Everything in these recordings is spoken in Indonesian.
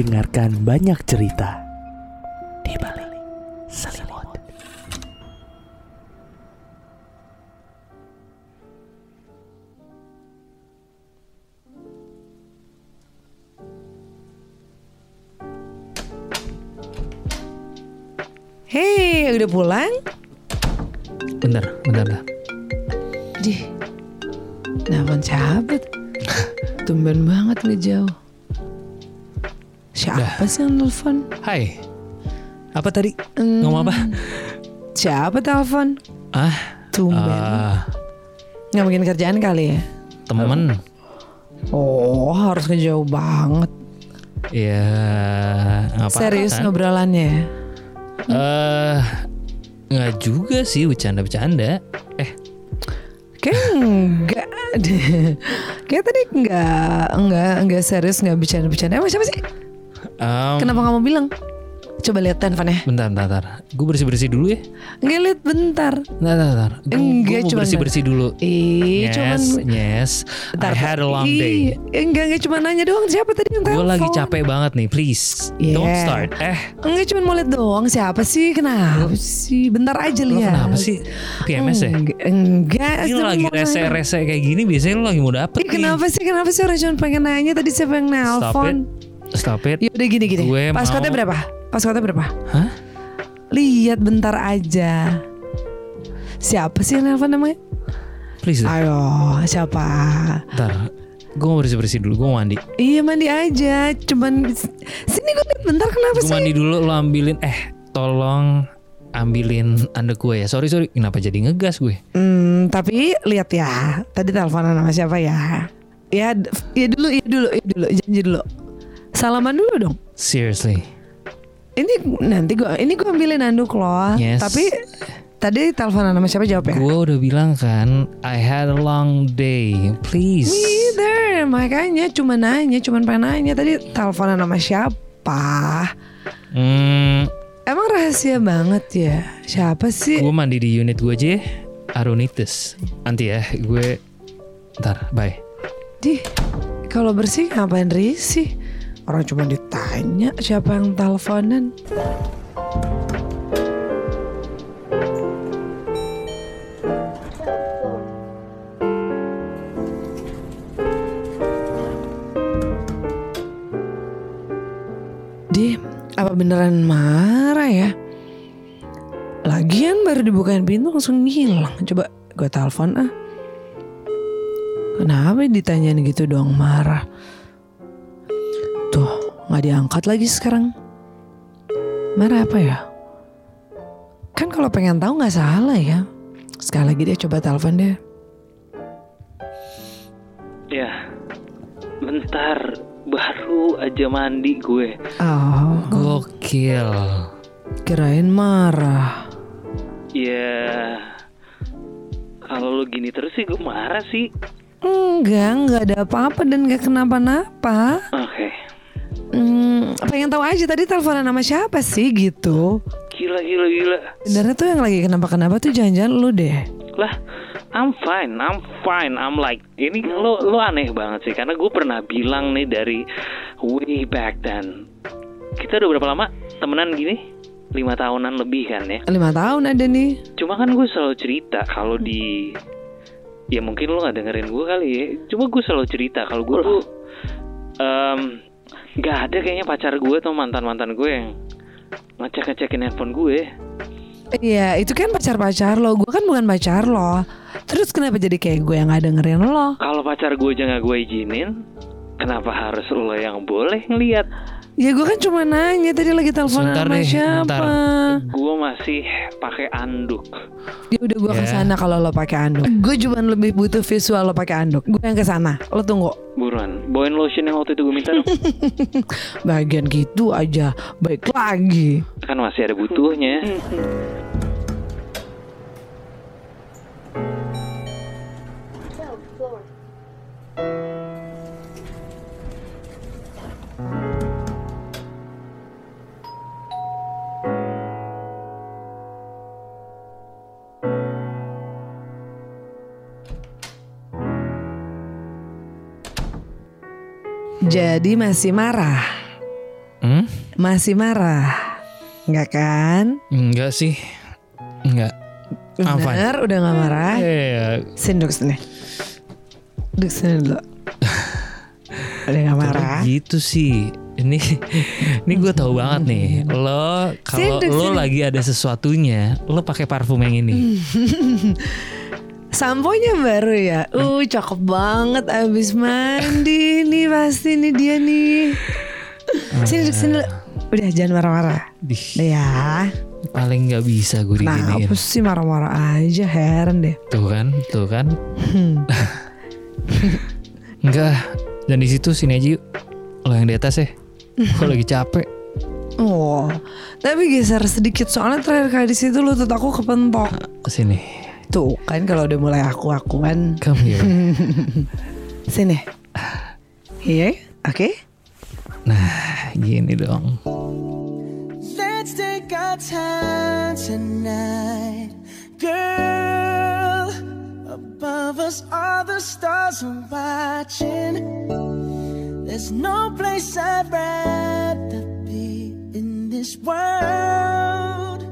dengarkan banyak cerita di balik selimut. Hei, udah pulang? Bentar, bentar, bentar. Di, nelfon tuh? Tumben banget nggak jauh. Siapa sih yang nelfon? Hai. Apa tadi? Hmm, Ngomong apa? Siapa telepon? Ah, Tumben. ah, Nggak mungkin kerjaan kali ya? temen. Oh, harus ngejauh banget. Ya, apa Serius kan? ngobrolannya? Eh, nggak juga sih bercanda-bercanda. Eh, Kayak enggak deh. Kayak tadi enggak, enggak, enggak serius, enggak bercanda-bercanda. Emang siapa sih? Em, Kenapa kamu bilang? Coba lihat handphonenya. bentar, bentar, bentar. Gue bersih-bersih dulu ya. Enggak lihat bentar. Bentar, bentar, bentar. Gue Enggak, mau cuman- bersih-bersih dulu. Ih, yes, cuman yes. Bentar, I had a long day. Enggak, enggak cuma nanya doang siapa tadi yang Gue telepon. lagi capek banget nih, please. Don't Yeah. start. Eh, Enggak cuma mau lihat doang siapa sih? Kenapa sih? Bentar aja lihat. kenapa sih PMS ya? Enggak, enggak. Ini lagi mau nanya. rese-rese kayak gini biasanya lo lagi mau dapet Ih, kenapa sih? Kenapa sih orang cuma pengen nanya tadi siapa yang Stop nelpon? it. Stop it. Ya udah gini gini. Gue Passcode-nya mau- berapa? Passcode-nya berapa? Hah? Lihat bentar aja. Siapa sih yang nelpon namanya? Please. Ayo, siapa? Bentar. Gue mau bersih-bersih dulu. Gue mau mandi. Iya mandi aja. Cuman sini gue lihat bentar kenapa Gue sih? mandi dulu. Lo ambilin. Eh, tolong ambilin andek gue ya. Sorry sorry. Kenapa jadi ngegas gue? Hmm, tapi lihat ya. Tadi teleponan sama siapa ya? Ya, ya dulu, ya dulu, ya dulu, janji dulu. Salaman dulu dong. Seriously. Ini nanti gue, ini gue ambilin anduk loh. Yes. Tapi tadi teleponan sama siapa jawab ya? Gue udah bilang kan. I had a long day. Please. Either, makanya cuma nanya, cuma pengen nanya tadi teleponan sama siapa? Hmm, Emang rahasia banget ya? Siapa sih? gue mandi di unit gue aja. ya. Arunitis. Nanti ya. Gue. Ntar. Bye. Di, kalau bersih ngapain risih? Orang cuma ditanya siapa yang teleponan. Apa beneran marah ya? Lagian baru dibukain pintu langsung ngilang. Coba gue telepon ah. Kenapa ditanyain gitu dong marah? Nggak diangkat lagi sekarang. Marah apa ya? Kan kalau pengen tahu nggak salah ya. Sekali lagi dia coba telepon deh. Ya, bentar. Baru aja mandi gue. Oh, Gokil. kirain marah. Ya, kalau lo gini terus sih gue marah sih. Enggak, enggak ada apa-apa dan enggak kenapa-napa. Oke, Hmm, pengen tahu aja tadi teleponan sama siapa sih gitu. gila gila gila. Sebenarnya tuh yang lagi kenapa-kenapa tuh jangan-jangan lu deh. Lah, I'm fine, I'm fine. I'm like, ini lo lo aneh banget sih karena gue pernah bilang nih dari way back then. Kita udah berapa lama temenan gini? Lima tahunan lebih kan ya. Lima tahun ada nih. Cuma kan gue selalu cerita kalau di ya mungkin lo nggak dengerin gue kali ya. Cuma gue selalu cerita kalau gue tuh em, nggak ada kayaknya pacar gue atau mantan mantan gue yang ngecek ngecekin handphone gue. Iya, itu kan pacar-pacar lo. Gue kan bukan pacar lo. Terus kenapa jadi kayak gue yang gak dengerin lo? Kalau pacar gue aja nggak gue izinin, kenapa harus lo yang boleh ngeliat? Ya gue kan cuma nanya tadi lagi telepon sama deh, siapa. bentar. Gue masih pakai anduk. Ya udah gue Ya. ke sana kalau lo pakai anduk. Gue cuma lebih butuh visual lo pakai anduk. Gue yang ke sana. Lo tunggu. Buruan, bawain lotion yang waktu itu gue minta dong. Bagian gitu aja. Baik lagi. kan masih ada butuhnya. Jadi masih marah. Masih marah? Enggak kan? Enggak sih. Enggak. Bener, udah gak marah? Iya. Sini duduk sini. Duduk sini dulu. udah gak marah? Gitu sih. Ini ini gue tahu banget nih. Lo kalau lo lagi ada sesuatunya, lo pakai parfum yang ini. Samponya baru ya. Uh, cakep banget abis mandi nih pasti nih dia nih. Sini duduk sini. Udah jangan marah-marah. Ya. paling nggak bisa gue diginiin. Kenapa sih marah-marah aja heran deh. Tuh kan, tuh kan. Hmm. Enggak. Dan di situ sini aja yuk. Lo yang di atas ya. Gue lagi capek. Oh, tapi geser sedikit soalnya terakhir kali di situ lutut aku kepentok. Sini. Tuh kan kalau udah mulai aku-akuan. Come here. Sini. Iya, oke. Nah, gini dong. Let's take our time tonight, girl. Above us, all the stars are watching. There's no place I'd rather be in this world.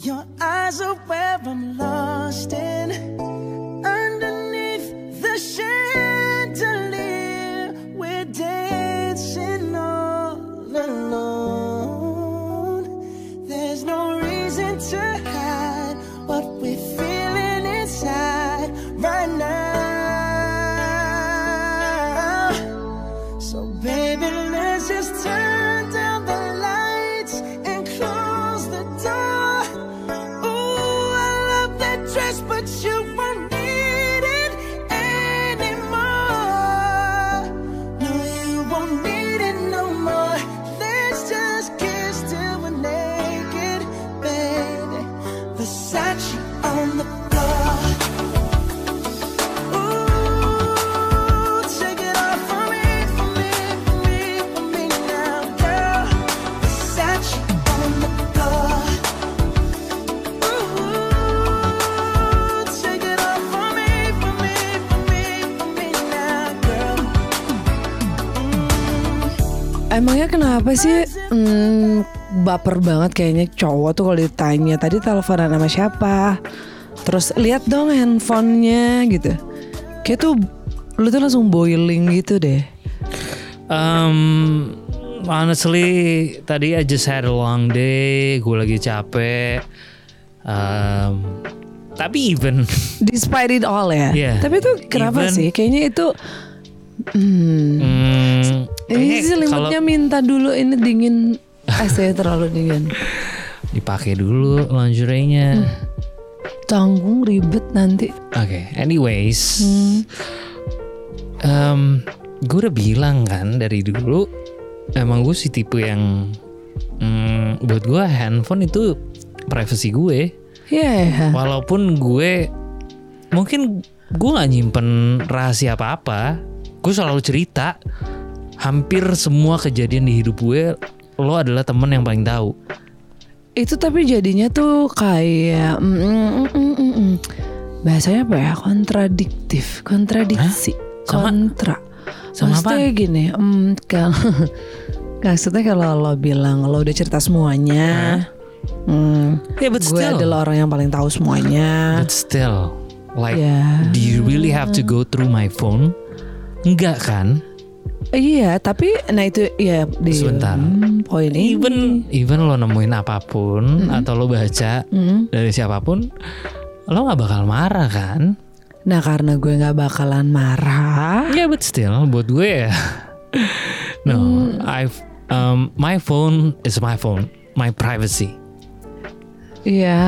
Your eyes are where I'm lost Emangnya kenapa sih hmm, baper banget kayaknya cowok tuh kalau ditanya. Tadi teleponan sama siapa? Terus lihat dong handphonenya gitu. Kayak tuh lu tuh langsung boiling gitu deh. Um, honestly, tadi I just had a long day. Gue lagi capek. Um, tapi even Despite it all ya? Iya. Tapi tuh kenapa Even- sih? Kayaknya itu hmm, hmm, Ini selimutnya minta dulu ini dingin AC terlalu dingin dipakai dulu lingerie-nya. Hmm. Tanggung ribet nanti Oke, anyways, Hmm. um, gue udah bilang kan dari dulu, emang gue si tipe yang, mm, buat gue handphone itu privacy gue. Iya ya Walaupun gue mungkin gue nggak nyimpen rahasia apa-apa, gue selalu cerita. Hampir semua kejadian di hidup gue, lo adalah temen yang paling tahu. Itu tapi jadinya tuh kayak mm, mm, mm, mm, mm, mm. bahasanya apa ya? Kontradiktif, kontradiksi, Sama- kontra. sama Maksudnya gini, mm, kalau maksudnya kalau lo bilang lo udah cerita semuanya, mm, Ya, but gue still. adalah orang yang paling tahu semuanya. But still, like, Ya. do you really have to go through my phone? Enggak kan? Iya, tapi nah itu ya di Sebentar. hmm, poin ini. Even even lo nemuin apa pun atau lo baca Hmm. dari siapa pun, lo nggak bakal marah kan? Nah karena gue nggak bakalan marah. Ya, but still, buat gue ya. no, I've um, my phone is my phone, my privacy. Ya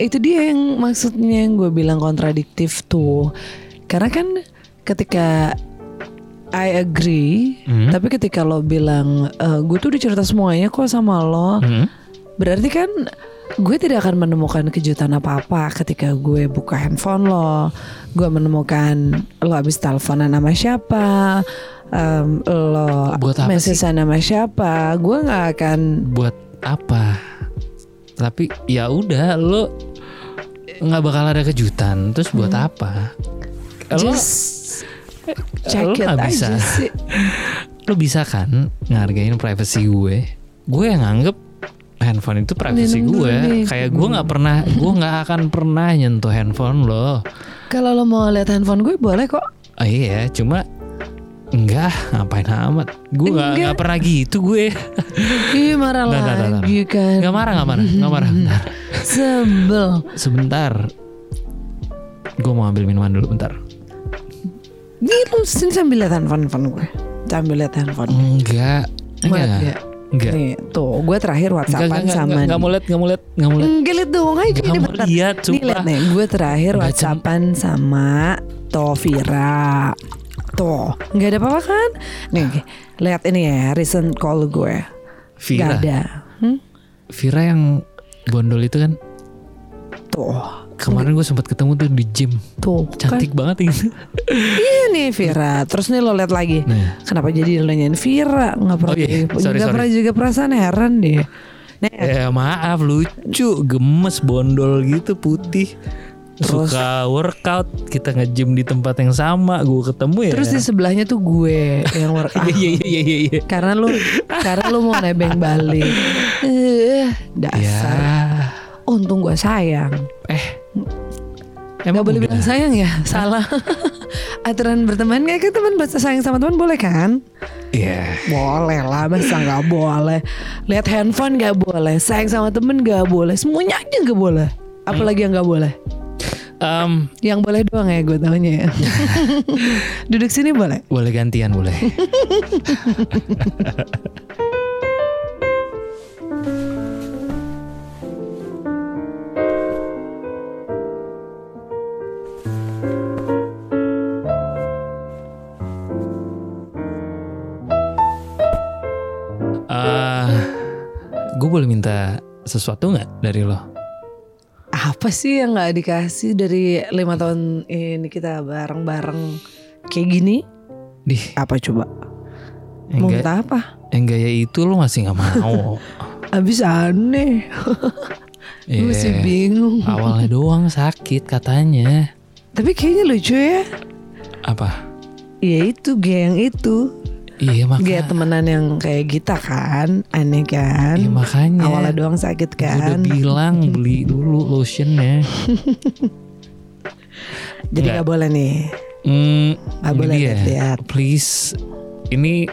itu dia yang maksudnya yang gue bilang kontradiktif tuh. Karena kan ketika I agree, Hmm. tapi ketika lo bilang "Eh, gue tuh udah cerita semuanya kok sama lo, Hmm. berarti kan gue tidak akan menemukan kejutan apa-apa ketika gue buka handphone lo, gue menemukan lo habis teleponan sama siapa, em, lo Buat apa sih? message sama siapa, gue nggak akan Buat apa? Tapi ya udah lo nggak bakal ada kejutan. Terus buat apa? Lo, just lo it nggak aja bisa. sih. lo bisa kan ngehargain privacy gue? gue yang nganggep handphone itu privacy Minum gue. nih. Kayak gue nggak pernah, gue nggak akan pernah nyentuh handphone lo. Kalau lo mau lihat handphone gue boleh kok. Oh iya, cuma enggak ngapain amat. Gue Enggak. nggak pernah gitu gue. Ih marah Bentar, bentar, bentar. lagi kan. Nggak marah, nggak marah, nggak marah. Bentar. Sebel. Sebentar. Gue mau ambil minuman dulu bentar. Nih lu sini sambil lihat handphone, handphone gue. Sambil lihat handphone. Enggak. Enggak. Enggak. nggak? Enggak. Nih, tuh gue terakhir Enggak, whatsappan enggak, enggak, sama enggak, enggak mau lihat, enggak mau lihat, enggak mau lihat. Enggak lihat dong aja Nggak ini bentar. lihat, Nih sumpah. lihat nih, gue terakhir whatsappan sama Tovira. Tuh, nggak ada apa-apa kan? Nih, lihat ini ya, recent call gue. Vira. Nggak ada. Hmm? Vira yang bondol itu kan Tuh, kemarin gue sempat ketemu tuh di gym. tuh. Cantik banget ini. Iya nih Vira. Terus nih lo lihat lagi. Nah. Kenapa jadi lo nanyain Vira? Nggak pernah, Oh iya, sorry, sorry. pernah juga perasaan heran deh. Nih, Ya maaf lucu, gemes, bondol gitu putih. Terus- Suka workout, kita nge-gym di tempat yang sama, gue ketemu ya. terus di sebelahnya tuh gue yang workout. Iya iya iya iya iya. karena lu karena lu mau nebeng balik. Eh, Ya, dasar. Untung gue sayang. eh. Gak boleh udah? bilang sayang ya, salah. Aturan berteman kayak teman bahasa sayang sama teman boleh kan? Iya. Boleh lah, masa nggak boleh. Lihat handphone nggak boleh, sayang sama temen nggak boleh, semuanya aja nggak boleh. Apalagi yang nggak boleh. Em, Yang boleh doang ya gue taunya ya. Duduk sini boleh. boleh gantian boleh. boleh minta sesuatu nggak dari lo? Apa sih yang nggak dikasih dari lima tahun ini kita bareng-bareng kayak gini? Di Apa coba? yang, Mau minta apa? yang gaya itu lo masih nggak mau. Abis aneh. Iya. masih bingung. Awalnya doang sakit katanya. Tapi kayaknya lucu ya. Apa? Ya itu geng itu. Iya Gaya makanya. temenan yang kayak kita kan. Aneh kan. Iya makanya. Awalnya doang sakit Gue udah kan. bilang beli dulu lotionnya. Jadi Nggak. gak boleh nih. Nggak ini boleh dia. lihat-lihat. Please, ini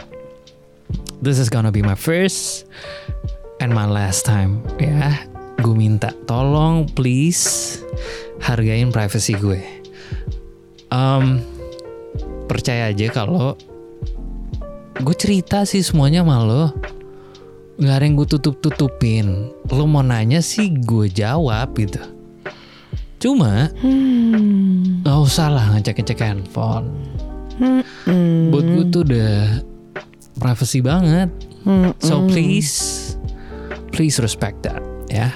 this is gonna be my first and my last time. Ya, gue minta tolong please hargain privacy gue. Um, percaya aja kalau gue cerita sih semuanya sama lo. Gak ada yang gue tutup-tutupin. Lo mau nanya sih gue jawab gitu. Cuma Hmm. Gak usah lah ngecek-ngecek handphone Hmm. Buat gue tuh udah privacy banget Hmm. So please Please respect that ya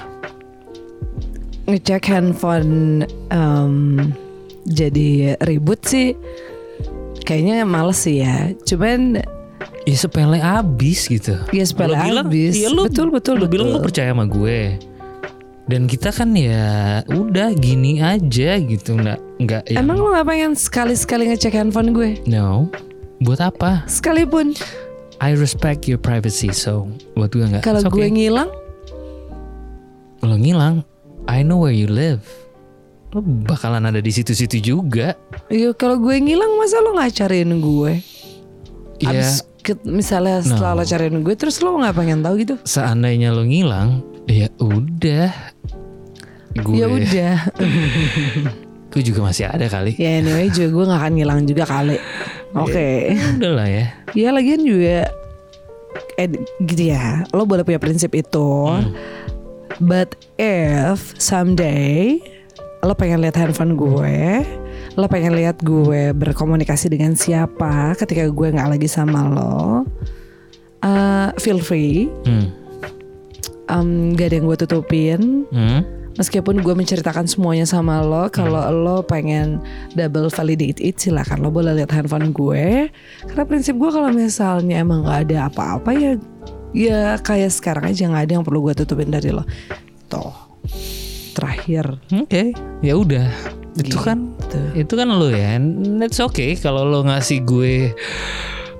ngecek handphone em, jadi ribut sih kayaknya males sih ya cuman Ya sepele abis gitu. Ya sepele Lo bilang, abis. iya, lo, betul betul betul bilang lo percaya sama gue. Dan kita kan ya udah gini aja gitu Nggak, nggak yang emang lo gak pengen sekali-sekali ngecek handphone gue? No. Buat apa? sekalipun. I respect your privacy So buat gue nggak. Kalau it's gue okay. ngilang? Lo ngilang I know where you live. Lo bakalan ada di situ-situ juga. Ya kalau gue ngilang masa lo nggak cariin gue? Ya abis misalnya setelah No. lo cariin gue terus lo nggak pengen tahu gitu? Seandainya lo ngilang ya udah. Gue ya udah. Gue juga masih ada kali. Ya anyway juga gue nggak akan ngilang juga kali. Oke. udah lah ya. Ya lagian juga eh gitu ya. Lo boleh punya prinsip itu. But if someday lo pengen lihat handphone gue, lo pengen lihat gue berkomunikasi dengan siapa ketika gue nggak lagi sama lo, uh, feel free. hmm. Um, gak ada yang gue tutupin. Hmm. Meskipun gue menceritakan semuanya sama lo, kalau lo pengen double validate it, silakan lo boleh lihat handphone gue. Karena prinsip gue kalau misalnya emang nggak ada apa-apa ya, ya kayak sekarang aja nggak ada yang perlu gue tutupin dari lo. Toh, terakhir. oke ya udah itu kan gitu. Itu kan lo ya and it's okay kalau lo ngasih gue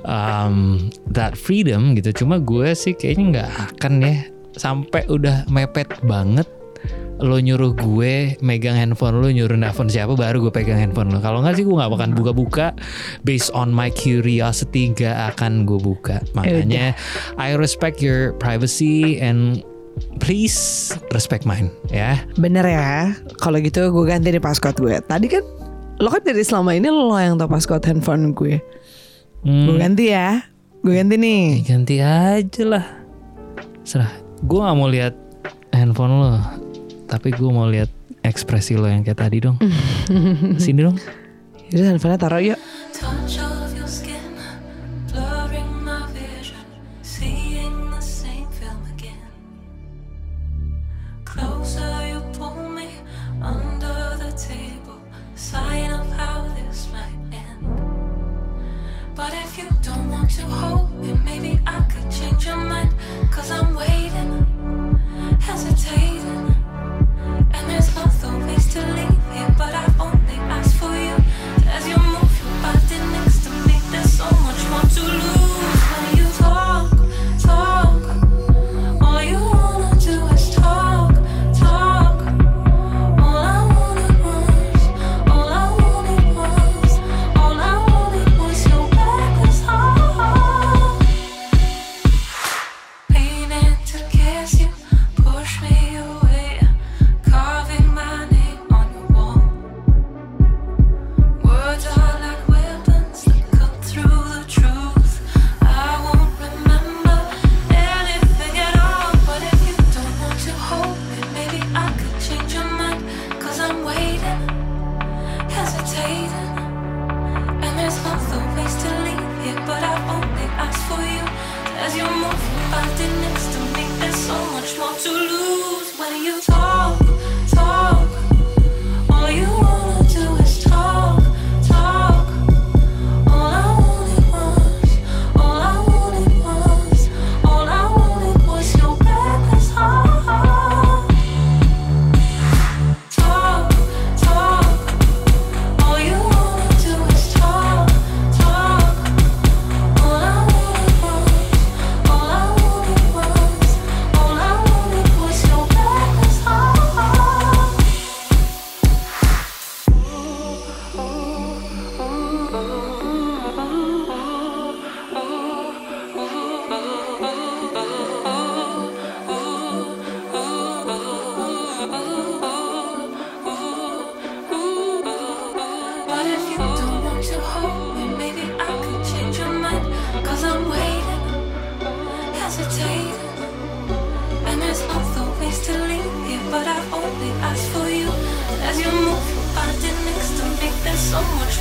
um, that freedom gitu. Cuma gue sih kayaknya nggak akan ya sampai udah mepet banget lo nyuruh gue megang handphone lo nyuruh nelfon siapa baru gue pegang handphone lo kalau nggak sih gue nggak akan buka-buka. Based on my curiosity gak akan gue buka. Makanya iya. I respect your privacy and please respect mine ya. Bener ya. Kalau gitu gue ganti di password gue. Tadi kan lo kan dari selama ini lo yang tau password handphone gue. Hmm. Gue ganti ya. Gue ganti nih. Ya, ganti aja lah. Serah. Gue gak mau lihat handphone lo. Tapi gue mau lihat ekspresi lo yang kayak tadi dong. Sini dong. ini handphonenya taruh yuk.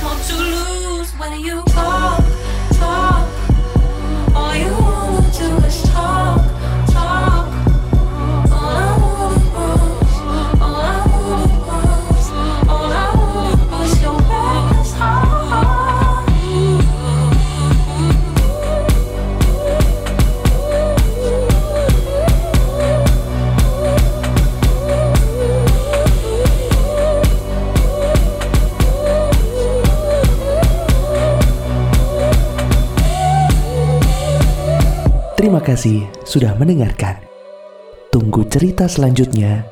want to lose when you go. Terima kasih sudah mendengarkan. Tunggu cerita selanjutnya